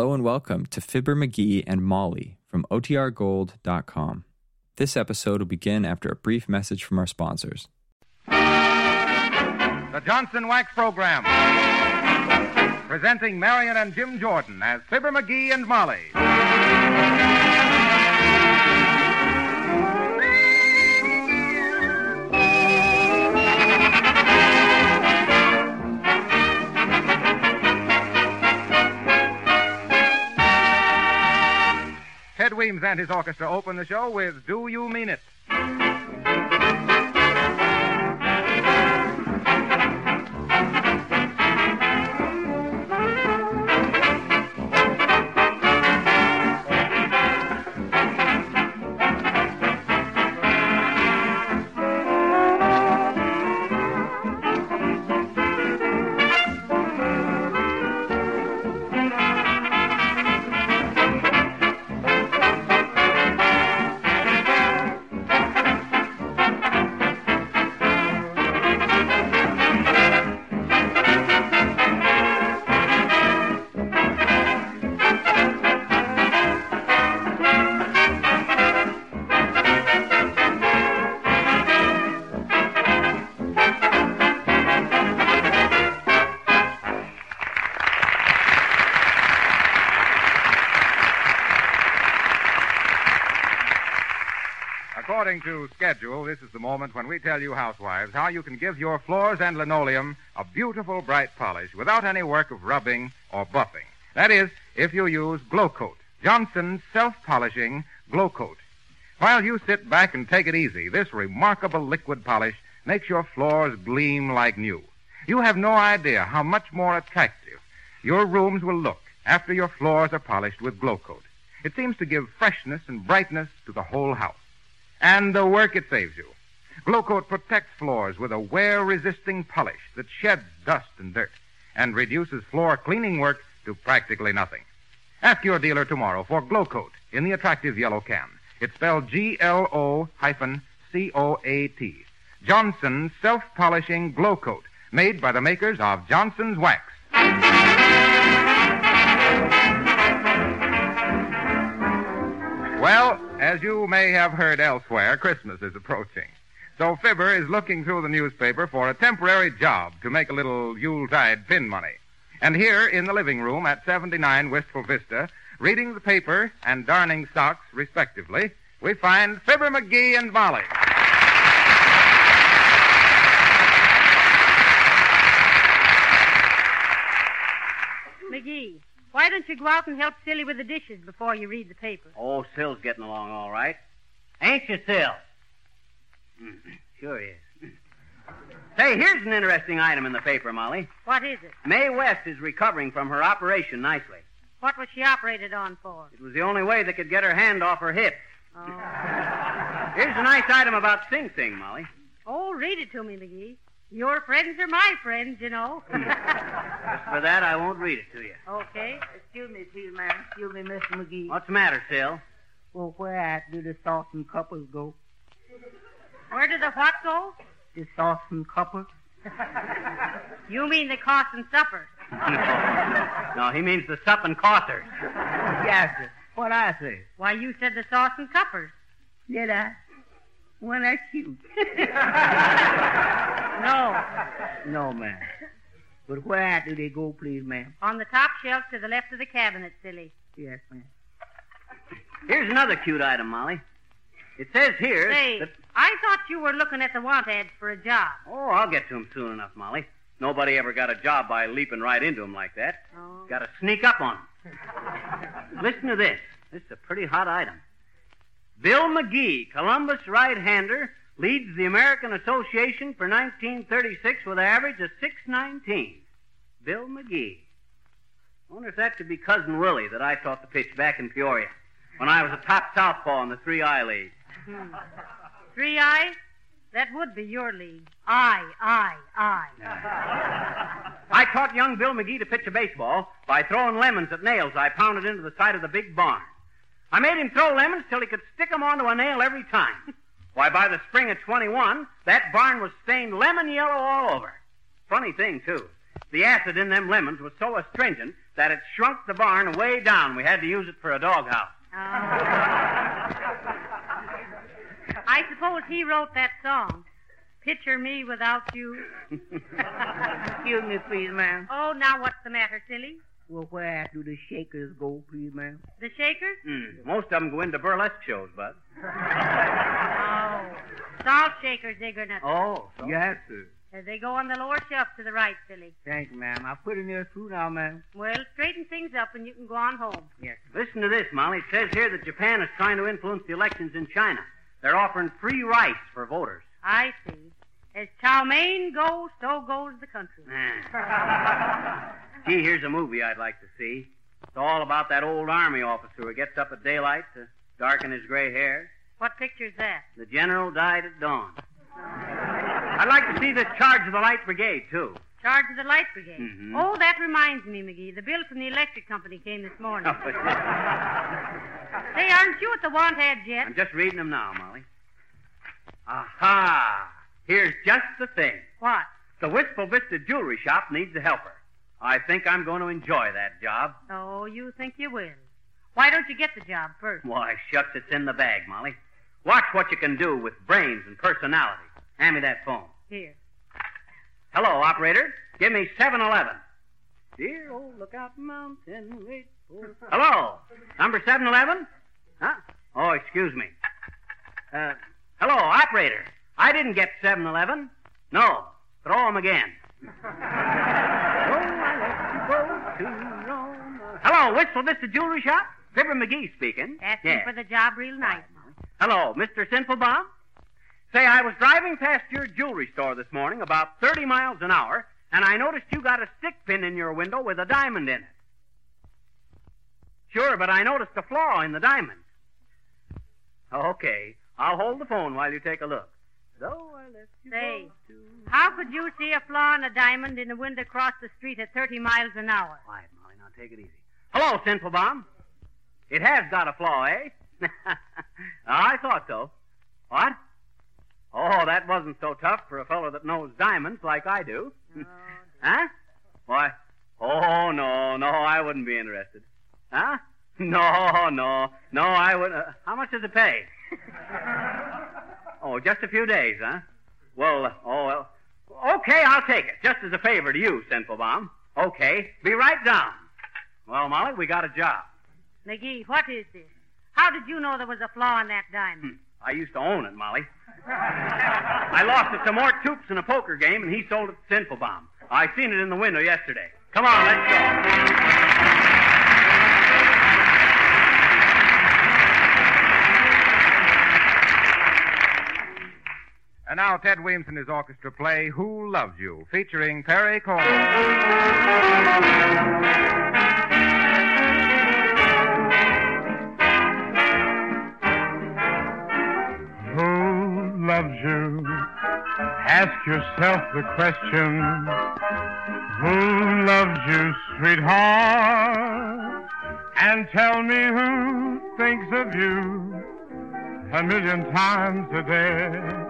Hello and welcome to Fibber McGee and Molly from OTRGold.com. This episode will begin after a brief message from our sponsors. The Johnson Wax Program. Presenting Marion and Jim Jordan as Fibber McGee and Molly. Weems and his orchestra open the show with Do You Mean It? This is the moment when we tell you, housewives, how you can give your floors and linoleum a beautiful, bright polish without any work of rubbing or buffing. That is, if you use Glow Coat, Johnson's self-polishing Glow Coat. While you sit back and take it easy, this remarkable liquid polish makes your floors gleam like new. You have no idea how much more attractive your rooms will look after your floors are polished with Glow Coat. It seems to give freshness and brightness to the whole house and the work it saves you. Glowcoat protects floors with a wear-resisting polish that sheds dust and dirt and reduces floor cleaning work to practically nothing. Ask your dealer tomorrow for Glowcoat in the attractive yellow can. It's spelled G-L-O hyphen C-O-A-T. Johnson's self-polishing Glowcoat, made by the makers of Johnson's Wax. Well, as you may have heard elsewhere, Christmas is approaching. So Fibber is looking through the newspaper for a temporary job to make a little Yuletide pin money. And here in the living room at 79 Wistful Vista, reading the paper and darning socks, respectively, we find Fibber McGee and Molly. McGee, why don't you go out and help Silly with the dishes before you read the paper? Oh, Sill's getting along all right. Ain't you, Sill? Mm-hmm. Sure is. Say, here's an interesting item in the paper, Molly. What is it? Mae West is recovering from her operation nicely. What was she operated on for? It was the only way they could get her hand off her hip. Oh, Here's a nice item about Sing Sing, Molly. oh read it to me, McGee. Your friends are my friends, you know. Just for that, I won't read it to you. okay. Excuse me, please, ma'am. Excuse me, Mr. McGee. What's the matter, Phil? Well, where do the sauce and cuppers go? Where did the what go? The sauce and cuppers? You mean the cost and supper. no, he means the sup and cossers. yes, sir. What I say? Why, you said the sauce and cuppers. Did I? Well, that's cute. No. no, ma'am. But where do they go, please, ma'am? On the top shelf to the left of the cabinet, Silly. Yes, ma'am. Here's another cute item, Molly. It says here Say, that. I thought you were looking at the want ads for a job. Oh, I'll get to him soon enough, Molly. Nobody ever got a job by leaping right into him like that. Oh. Got to sneak up on him. Listen to this. This is a pretty hot item. Bill McGee, Columbus right-hander, leads the American Association for 1936 with an average of 619. Bill McGee. Wonder if that could be Cousin Willie that I taught to pitch back in Peoria when I was a top southpaw in the three I league. Three eye? That would be your league. I, I, I. I taught young Bill McGee to pitch a baseball by throwing lemons at nails I pounded into the side of the big barn. I made him throw lemons till he could stick 'em onto a nail every time. Why, by the spring of 21, that barn was stained lemon yellow all over. Funny thing, too. The acid in them lemons was so astringent that it shrunk the barn way down. We had to use it for a doghouse. Oh. I suppose he wrote that song. Picture me without you. Excuse me, please, ma'am. Oh, now what's the matter, silly? Well, where do the shakers go, please, ma'am? The Shakers? Hmm. Most of them go into burlesque shows, Bud. Oh. Salt shakers, Ignorant. Oh. Yes, sir. As they go on the lower shelf to the right, silly. Thank you, ma'am. I'll put in near through now, ma'am. Well, straighten things up and you can go on home. Yes. Listen to this, Molly. It says here that Japan is trying to influence the elections in China. They're offering free rice for voters. I see. As chow mein goes, so goes the country. Gee, here's a movie I'd like to see. It's all about that old army officer who gets up at daylight to darken his gray hair. What picture's that? The general died at dawn. I'd like to see the charge of the light brigade, too. Charge of the Light Brigade. Mhm. Oh, that reminds me, McGee. The bill from the electric company came this morning. Say, aren't you at the want ads yet? I'm just reading them now, Molly. Aha! Here's just the thing. What? The Wistful Vista jewelry shop needs a helper. I think I'm going to enjoy that job. Oh, you think you will. Why don't you get the job first? Why, shucks, it's in the bag, Molly. Watch what you can do with brains and personality. Hand me that phone. Here. Hello, operator. Give me 7-Eleven. Dear old Lookout Mountain, wait for... Hello, number 7-Eleven? Huh? Oh, excuse me. Uh, hello, operator. I didn't get 7-Eleven. No, throw 'em again. Oh, I let you go to Rome. Hello, Wistful Vista Jewelry Shop? Fibber McGee speaking. Asking Yes. for the job real nice. Hello, Mr. Sinfulbaum? Say, I was driving past your jewelry store this morning about 30 miles an hour, and I noticed you got a stick pin in your window with a diamond in it. Sure, but I noticed a flaw in the diamond. Okay, I'll hold the phone while you take a look. Though I let you Say. How could you see a flaw in a diamond in the wind across the street at 30 miles an hour? Quiet, Molly. Now take it easy. Hello, Sinfulbaum. It has got a flaw, eh? I thought so. What? Oh, that wasn't so tough for a fellow that knows diamonds like I do. huh? Why? Oh, no, no, I wouldn't be interested. Huh? No, no, no, I would. Uh, how much does it pay? Oh, just a few days, huh? Well, uh, oh, well. Okay, I'll take it, just as a favor to you, Sinfulbaum. Okay, be right down. Well, Molly, we got a job. McGee, what is this? How did you know there was a flaw in that diamond? I used to own it, Molly. I lost it to Mort Toops in a poker game, and he sold it to Sinfulbaum. I seen it in the window yesterday. Come on, let's go. And now Ted Weems and his orchestra play Who Loves You, featuring Perry. Who loves you? Ask yourself the question. Who loves you, sweetheart? And tell me who thinks of you a million times a day.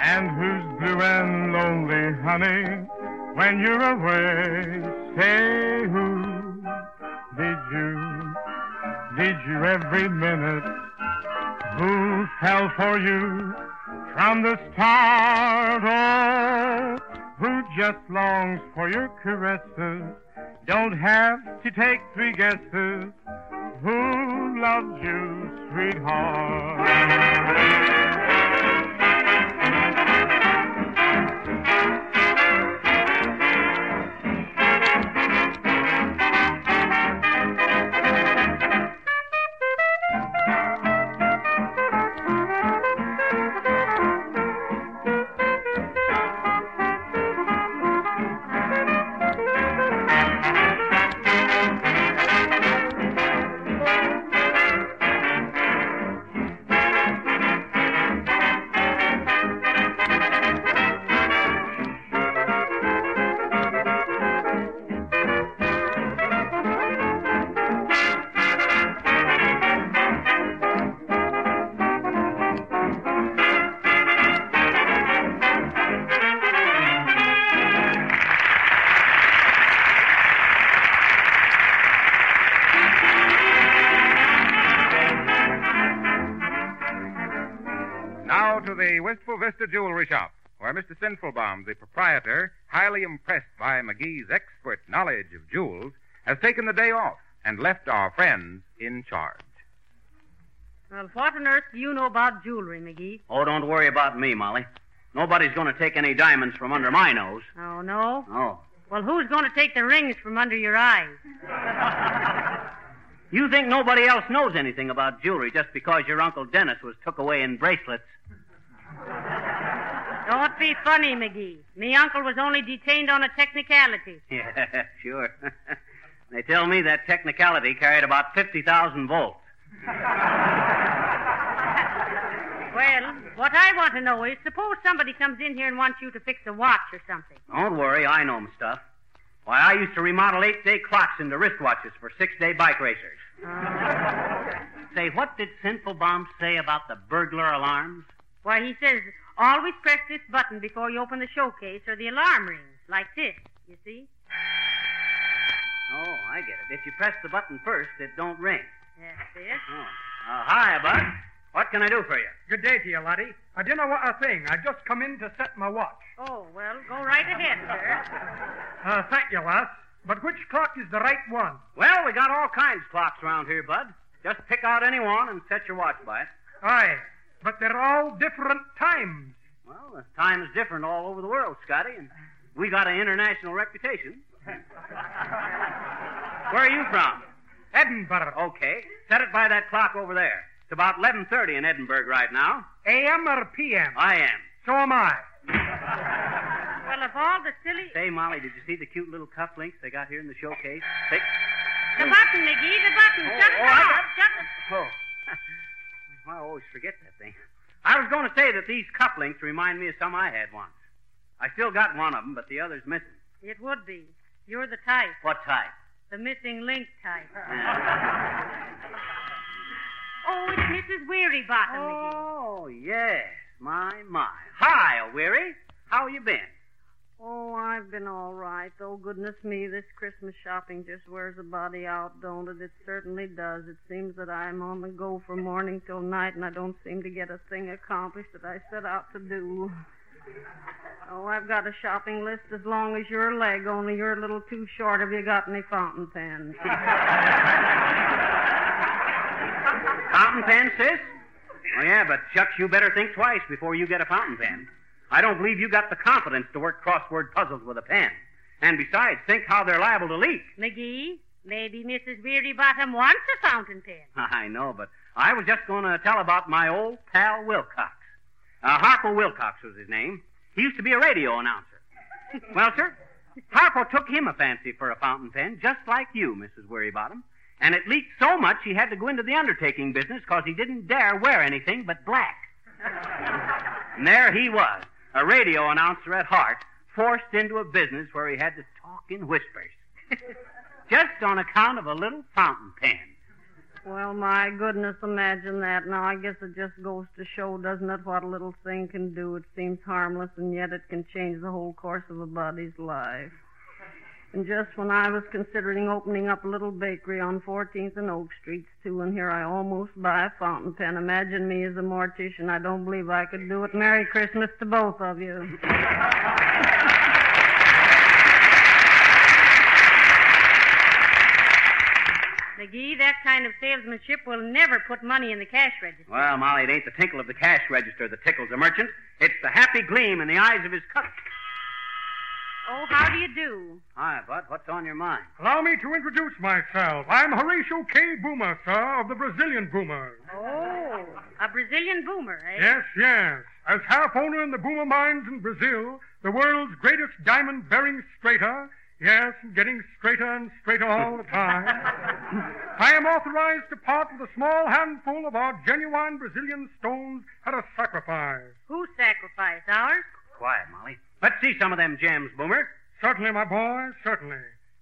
And who's blue and lonely, honey, when you're away? Say who did you, did you every minute? who fell for you from the start, oh, who just longs for your caresses, don't have to take three guesses, who loves you, sweetheart. To Vista Jewelry Shop, where Mr. Sinfulbaum, the proprietor, highly impressed by McGee's expert knowledge of jewels, has taken the day off and left our friends in charge. Well, what on earth do you know about jewelry, McGee? Oh, don't worry about me, Molly. Nobody's going to take any diamonds from under my nose. Oh, no? Oh. Well, who's going to take the rings from under your eyes? You think nobody else knows anything about jewelry just because your Uncle Dennis was took away in bracelets? Don't be funny, McGee. Me uncle was only detained on a technicality. Yeah, sure. they tell me that technicality carried about 50,000 volts. Well, what I want to know is, suppose somebody comes in here and wants you to fix a watch or something. Don't worry, I know stuff. Why, I used to remodel eight-day clocks into wristwatches for six-day bike racers. Say, what did Sinfulbaum say about the burglar alarms? Why, he says, always press this button before you open the showcase or the alarm rings, like this, you see? Oh, I get it. If you press the button first, it don't ring. That's it. Oh. Uh, hi, Bud. What can I do for you? Good day to you, laddie. I don't know what a thing. I just come in to set my watch. Oh, well, go right ahead, sir. Uh, thank you, lass. But which clock is the right one? Well, we got all kinds of clocks around here, Bud. Just pick out any one and set your watch by it. Aye, but they're all different times. Well, the time is different all over the world, Scotty, and we got an international reputation. Where are you from? Edinburgh. Okay. Set it by that clock over there. It's about 11.30 in Edinburgh right now. A.M. or P.M.? I am. So am I. Well, of all the silly... Say, Molly, did you see the cute little cufflinks they got here in the showcase? Pick. The button, McGee, the button. Oh, Shut oh, it off. got- Shut it. Oh. I always forget that thing. I was going to say that these cufflinks remind me of some I had once. I still got one of them, but the other's missing. It would be. You're the type. What type? The missing link type. oh, it's Mrs. Wearybottom. Oh, yes. My, my. Hi, O'Weary. How you been? Oh, I've been all right, though. Goodness me, this Christmas shopping just wears a body out, don't it? It certainly does. It seems that I'm on the go from morning till night, and I don't seem to get a thing accomplished that I set out to do. Oh, I've got a shopping list as long as your leg, only you're a little too short. Have you got any fountain pens? Fountain pen, sis? Oh, yeah, but shucks, you better think twice before you get a fountain pen. I don't believe you got the confidence to work crossword puzzles with a pen. And besides, think how they're liable to leak. McGee, maybe Mrs. Wearybottom wants a fountain pen. I know, but I was just going to tell about my old pal Wilcox. Uh, Harpo Wilcox was his name. He used to be a radio announcer. well, sir, Harpo took him a fancy for a fountain pen, just like you, Mrs. Wearybottom. And it leaked so much he had to go into the undertaking business because he didn't dare wear anything but black. and there he was, a radio announcer at heart, forced into a business where he had to talk in whispers. just on account of a little fountain pen. Well, my goodness, imagine that. Now, I guess it just goes to show, doesn't it, what a little thing can do? It seems harmless, and yet it can change the whole course of a body's life. And just when I was considering opening up a little bakery on 14th and Oak Streets, too, and here I almost buy a fountain pen. Imagine me as a mortician. I don't believe I could do it. Merry Christmas to both of you. McGee, that kind of salesmanship will never put money in the cash register. Well, Molly, it ain't the tinkle of the cash register that tickles a merchant. It's the happy gleam in the eyes of his customer. Oh, how do you do? Hi, Bud. What's on your mind? Allow me to introduce myself. I'm Horatio K. Boomer, sir, of the Brazilian Boomers. Oh, a Brazilian boomer, eh? Yes, yes. As half owner in the Boomer mines in Brazil, the world's greatest diamond bearing strata, yes, getting straighter and straighter all the time, I am authorized to part with a small handful of our genuine Brazilian stones at a sacrifice. Who sacrificed ours? Quiet, Molly. Let's see some of them gems, Boomer. Certainly, my boy, certainly.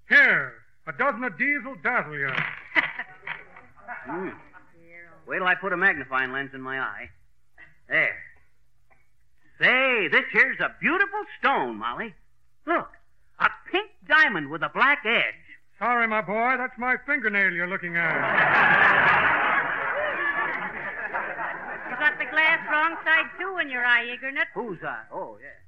Here, a dozen of diesel dazzle you. Hmm. Wait till I put a magnifying lens in my eye. There. Say, this here's a beautiful stone, Molly. Look, a pink diamond with a black edge. Sorry, my boy, that's my fingernail you're looking at. You got the glass wrong side, too, in your eye, Eagernut. Who's that? Oh, yeah.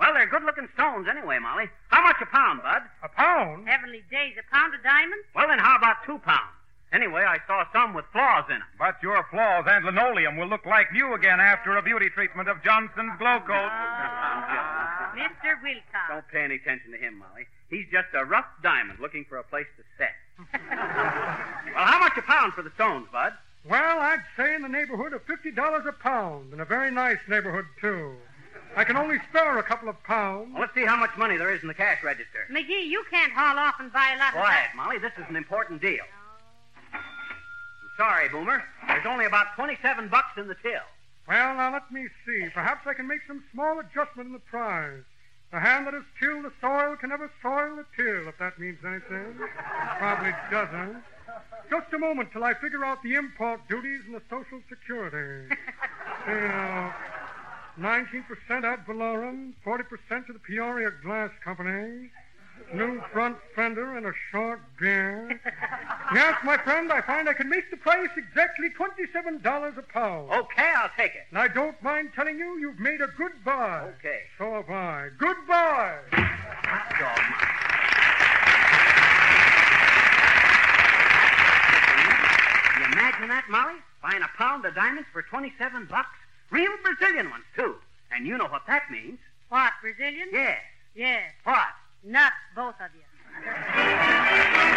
Well, they're good looking stones anyway, Molly. How much a pound, Bud? A pound? Heavenly days, a pound of diamonds? Well, then how about two pounds? Anyway, I saw some with flaws in them. But your flaws and linoleum will look like new again after a beauty treatment of Johnson's Glow Coat. Mr. Wilcox. Don't pay any attention to him, Molly. He's just a rough diamond looking for a place to set. well, how much a pound for the stones, Bud? Well, I'd say in the neighborhood of $50 a pound, in a very nice neighborhood, too. I can only spare a couple of pounds. Well, let's see how much money there is in the cash register. McGee, you can't haul off and buy a lot of Quiet, Molly. This is an important deal. I'm sorry, Boomer. There's only about 27 bucks in the till. Well, now let me see. Perhaps I can make some small adjustment in the prize. The hand that has tilled the soil can never soil the till, if that means anything. Probably doesn't. Just a moment till I figure out the import duties and the Social Security. See, uh, 19% ad valorem, 40% to the Peoria Glass Company, new front fender, and a short beer. yes, my friend, I find I can make the price exactly $27 a pound. Okay, I'll take it. And I don't mind telling you, you've made a good buy. Okay. So have I. Goodbye. Hot dog, Molly. You imagine that, Molly? Buying a pound of diamonds for 27 bucks? Real Brazilian ones, too. And you know what that means. What, Brazilian? Yes. Yes. What? Nuts, both of you.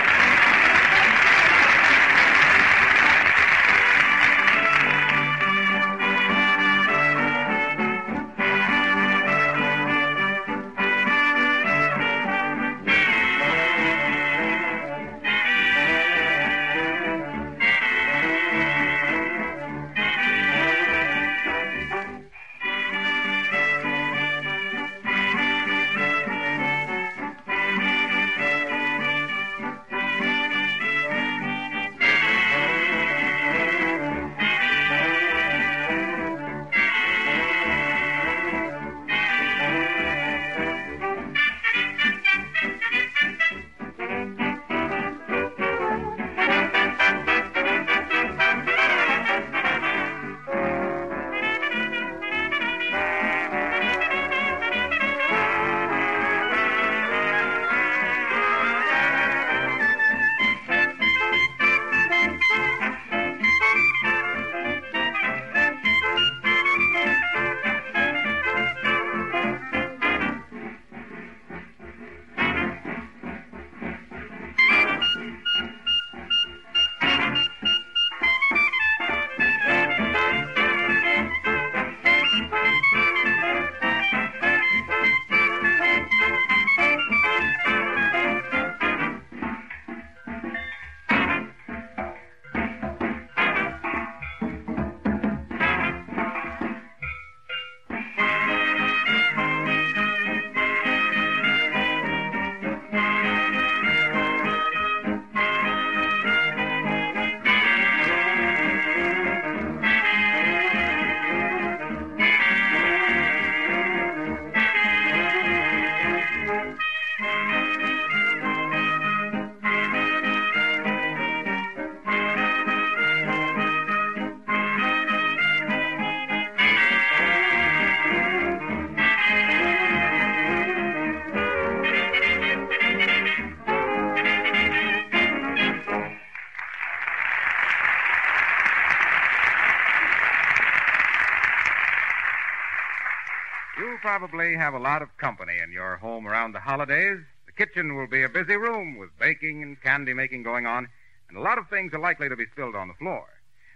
Probably have a lot of company in your home around the holidays. The kitchen will be a busy room with baking and candy making going on, and a lot of things are likely to be spilled on the floor.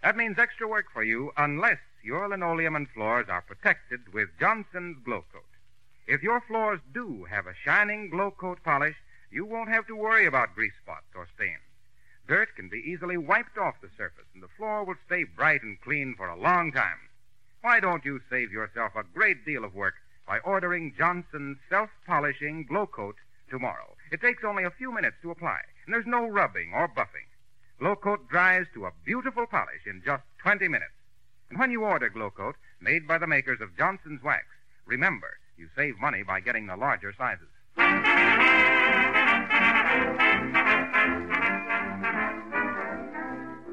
That means extra work for you unless your linoleum and floors are protected with Johnson's Glow Coat. If your floors do have a shining Glow Coat polish, you won't have to worry about grease spots or stains. Dirt can be easily wiped off the surface, and the floor will stay bright and clean for a long time. Why don't you save yourself a great deal of work by ordering Johnson's self-polishing Glow Coat tomorrow? It takes only a few minutes to apply, and there's no rubbing or buffing. Glow Coat dries to a beautiful polish in just 20 minutes. And when you order Glow Coat, made by the makers of Johnson's Wax, remember, you save money by getting the larger sizes.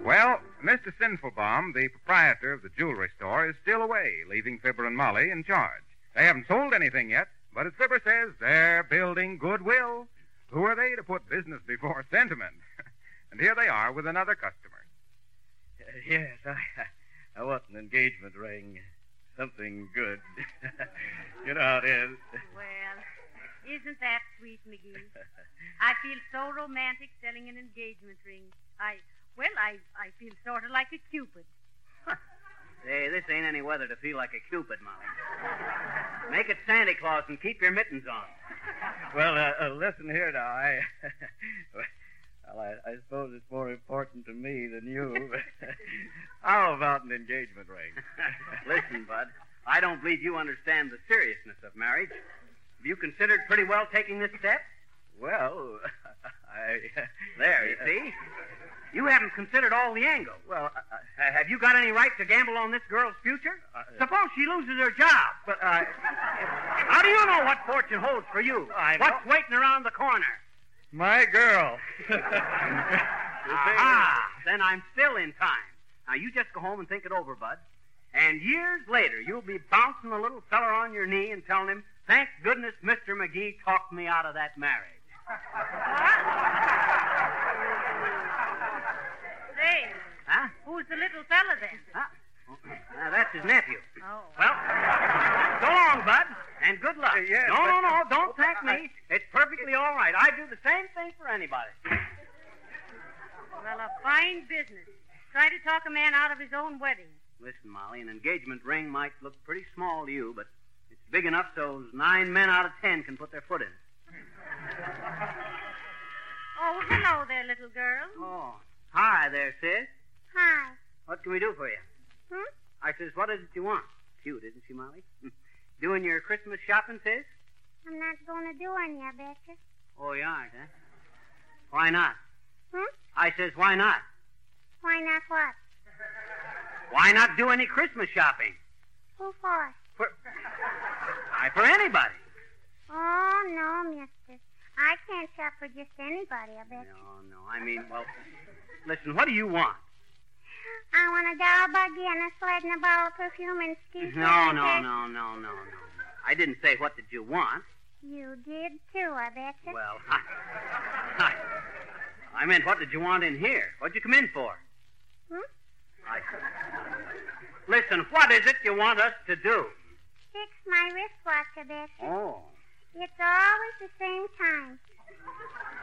Well, Mr. Sinfulbaum, the proprietor of the jewelry store, is still away, leaving Fibber and Molly in charge. They haven't sold anything yet, but as Fibber says, they're building goodwill. Who are they to put business before sentiment? and here they are with another customer. Uh, yes, I, I want an engagement ring. Something good. you know how it is. Well, isn't that sweet, McGee? I feel so romantic selling an engagement ring. I, well, I, I feel sort of like a Cupid. Hey, this ain't any weather to feel like a Cupid, Molly. Make it Santa Claus and keep your mittens on. Well, uh, uh, listen here now. I, well, I, I suppose it's more important to me than you. How about an engagement ring? Listen, Bud, I don't believe you understand the seriousness of marriage. Have you considered pretty well taking this step? Well, I. There, you see? You haven't considered all the angles. Well, I, Uh, have you got any right to gamble on this girl's future? Uh, Suppose she loses her job. but I. How do you know what fortune holds for you? I What's waiting around the corner? My girl. Aha! Then I'm still in time. Now you just go home and think it over, Bud. And years later, you'll be bouncing the little feller on your knee and telling him, "Thank goodness Mr. McGee talked me out of that marriage." Say, Huh? who's the little fella then? Huh? Now that's his nephew. Oh. Well, go long, Bud, and good luck. Uh, yes, no, no, but- no, don't thank me. It's perfectly all right. I do the same thing for anybody. Well, a fine business. Try to talk a man out of his own wedding. Listen, Molly, an engagement ring might look pretty small to you, but it's big enough so nine men out of ten can put their foot in it. Oh, hello there, little girl. Oh, hi there, sis. Hi. What can we do for you? Hmm? I says, what is it you want? Cute, isn't she, Molly? Doing your Christmas shopping, sis? I'm not going to do any, I betcha. Oh, you aren't, huh? Why not? Hmm? I says, why not? Why not what? Why not do any Christmas shopping? Who for? For, Why, for anybody. Oh, no, mister. I can't shop for just anybody, I bet. No, no, I mean, well, listen, what do you want? I want a doll buggy and a sled and a bottle of perfume and ski No, no, no, no, no, no. I didn't say what did you want. You did too, I betcha. Well, I, I, I meant what did you want in here? What'd you come in for? Hmm? I, listen, what is it you want us to do? Fix my wristwatch, I betcha. Oh, It's always the same time.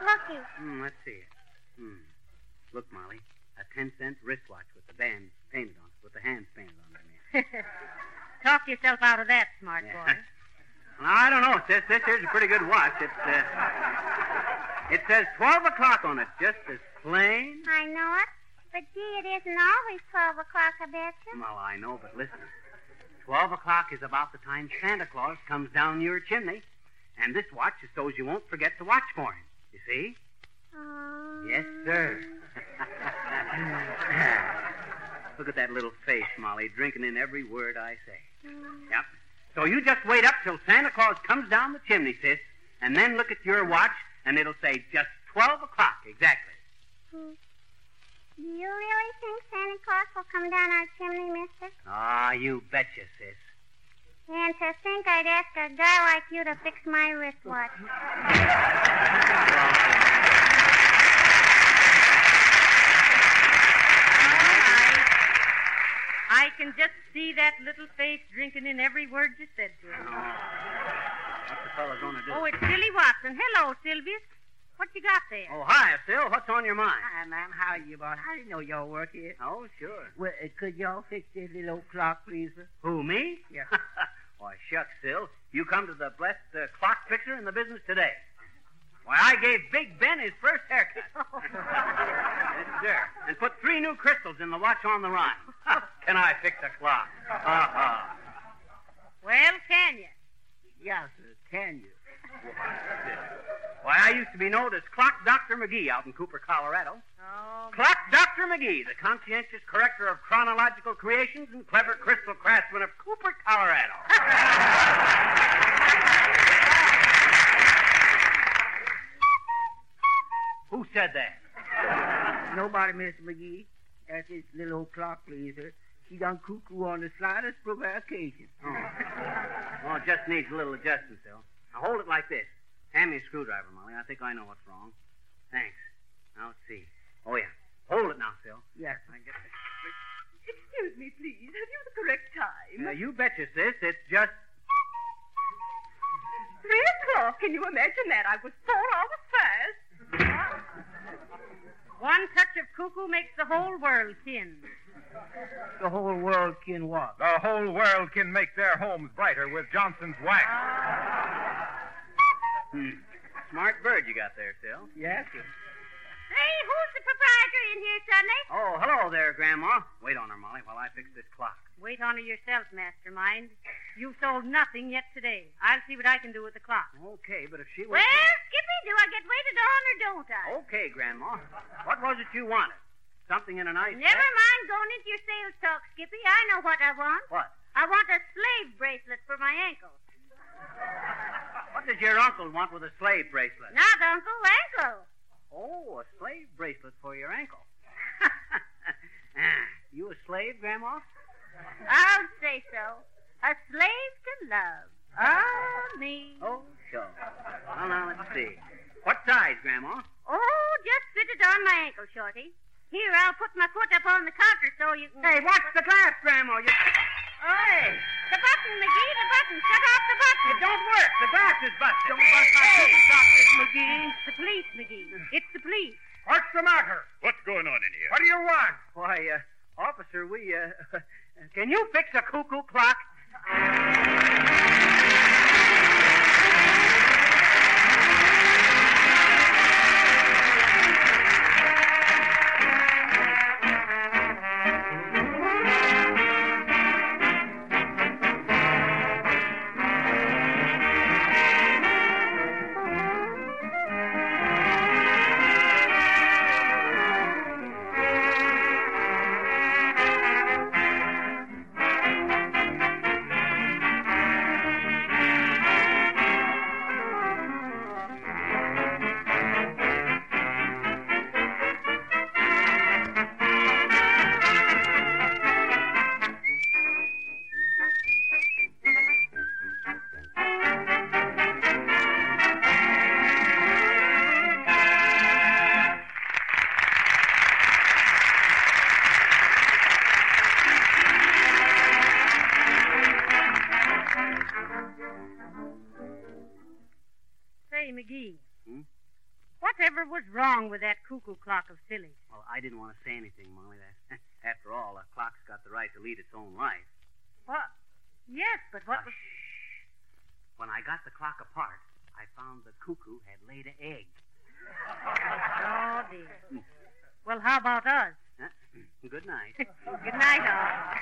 Looky. hmm, let's see it. Hmm. Look, Molly, a ten cent wristwatch with the band painted on it, with the hands painted on it. Talk yourself out of that, smart Yeah. boy. Well, I don't know, sis. This here's a pretty good watch. It's, uh, it says 12 o'clock on it, just as plain. I know it. But gee, it isn't always 12 o'clock, I betcha. Well, I know, but listen. 12 o'clock is about the time Santa Claus comes down your chimney. And this watch is so you won't forget to watch for him. You see? Oh. Yes, sir. Look at that little face, Molly, drinking in every word I say. Yep. So you just wait up till Santa Claus comes down the chimney, sis, and then look at your watch, and it'll say just 12 o'clock exactly. Hmm. Do you really think Santa Claus will come down our chimney, mister? Ah, you betcha, sis. And to think I'd ask a guy like you to fix my wristwatch. I can just see that little face drinking in every word you said to him. What's the fellow going to do? Oh, it's Silly Watson. Hello, Sylvius. What you got there? Oh, hi, Phil. What's on your mind? Hi, ma'am. How are you, boss? I didn't know y'all work here. Oh, sure. Well, uh, could y'all fix this little old clock, please, sir? Who, me? Yeah. Why, shucks, Phil. You come to the blessed uh, clock fixer in the business today. Why, I gave Big Ben his first haircut. yes, sir. And put three new crystals in the watch on the run. Can I fix a clock? Ha Well, can you? Yes, sir. Can you? Why, I used to be known as Clock Dr. McGee out in Cooper, Colorado. Oh, Clock Dr. McGee, the conscientious corrector of chronological creations and clever crystal craftsman of Cooper, Colorado. Who said that? Nobody, Mr. McGee. That's his little old clock, please, sir. She done cuckoo on the slightest provocation. Oh. oh, it just needs a little adjustment, Phil. Now hold it like this. Hand me a screwdriver, Molly. I think I know what's wrong. Thanks. Now let's see. Oh, yeah. Hold it now, Phil. Yes. I get this. Excuse me, please. Have you the correct time? Now, you betcha, sis. It's just. Three o'clock. Can you imagine that? I was four hours fast. One touch of cuckoo makes the whole world kin. The whole world kin what? The whole world can make their homes brighter with Johnson's wax. Hmm. Smart bird you got there, Phil. Yes, sir. Hey, who's the proprietor in here, Sonny? Oh, hello there, Grandma. Wait on her, Molly, while I fix this clock. Wait on her yourself, mastermind. You've sold nothing yet today. I'll see what I can do with the clock. Okay, but if she was. Well, Skippy, do I get waited on or don't I? Okay, Grandma. What was it you wanted? Something in a nice. Never set? mind going into your sales talk, Skippy. I know what I want. What? I want a slave bracelet for my ankle. What does your uncle want with a slave bracelet? Not Uncle, ankle. Oh, a slave bracelet for your ankle. You a slave, Grandma? I'll say so. A slave to love. Ah, me. Oh, sure. Well, now, let's see. What size, Grandma? Oh, just fit it on my ankle, Shorty. Here, I'll put my foot up on the counter so you can. Hey, watch the glass, Grandma. You... Hey, the button, McGee, the button. Shut off the button. It don't work. The glass is busted. Don't bust my Hey. this, McGee. It's the police, McGee. It's the police. What's the matter? What's going on in here? What do you want? Why, uh, officer, we, uh, can you fix a cuckoo clock? wrong with that cuckoo clock of Silly's? Well, I didn't want to say anything, Molly. That, after all, a clock's got the right to lead its own life. What? Yes, but what ah, was. When I got the clock apart, I found the cuckoo had laid an egg. Oh, dear. Well, how about us? Good night. Good night, all.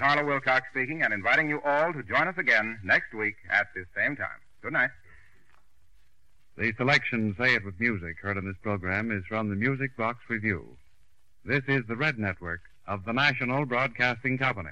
Is Harlow Wilcox speaking and inviting you all to join us again next week at this same time. Good night. The selection Say It With Music heard in this program is from the Music Box Revue. This is the Red Network of the National Broadcasting Company.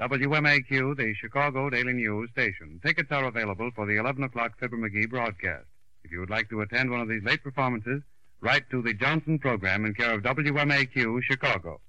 WMAQ, the Chicago Daily News station. Tickets are available for the 11 o'clock Fibber McGee broadcast. If you would like to attend one of these late performances, write to the Johnson program in care of WMAQ, Chicago.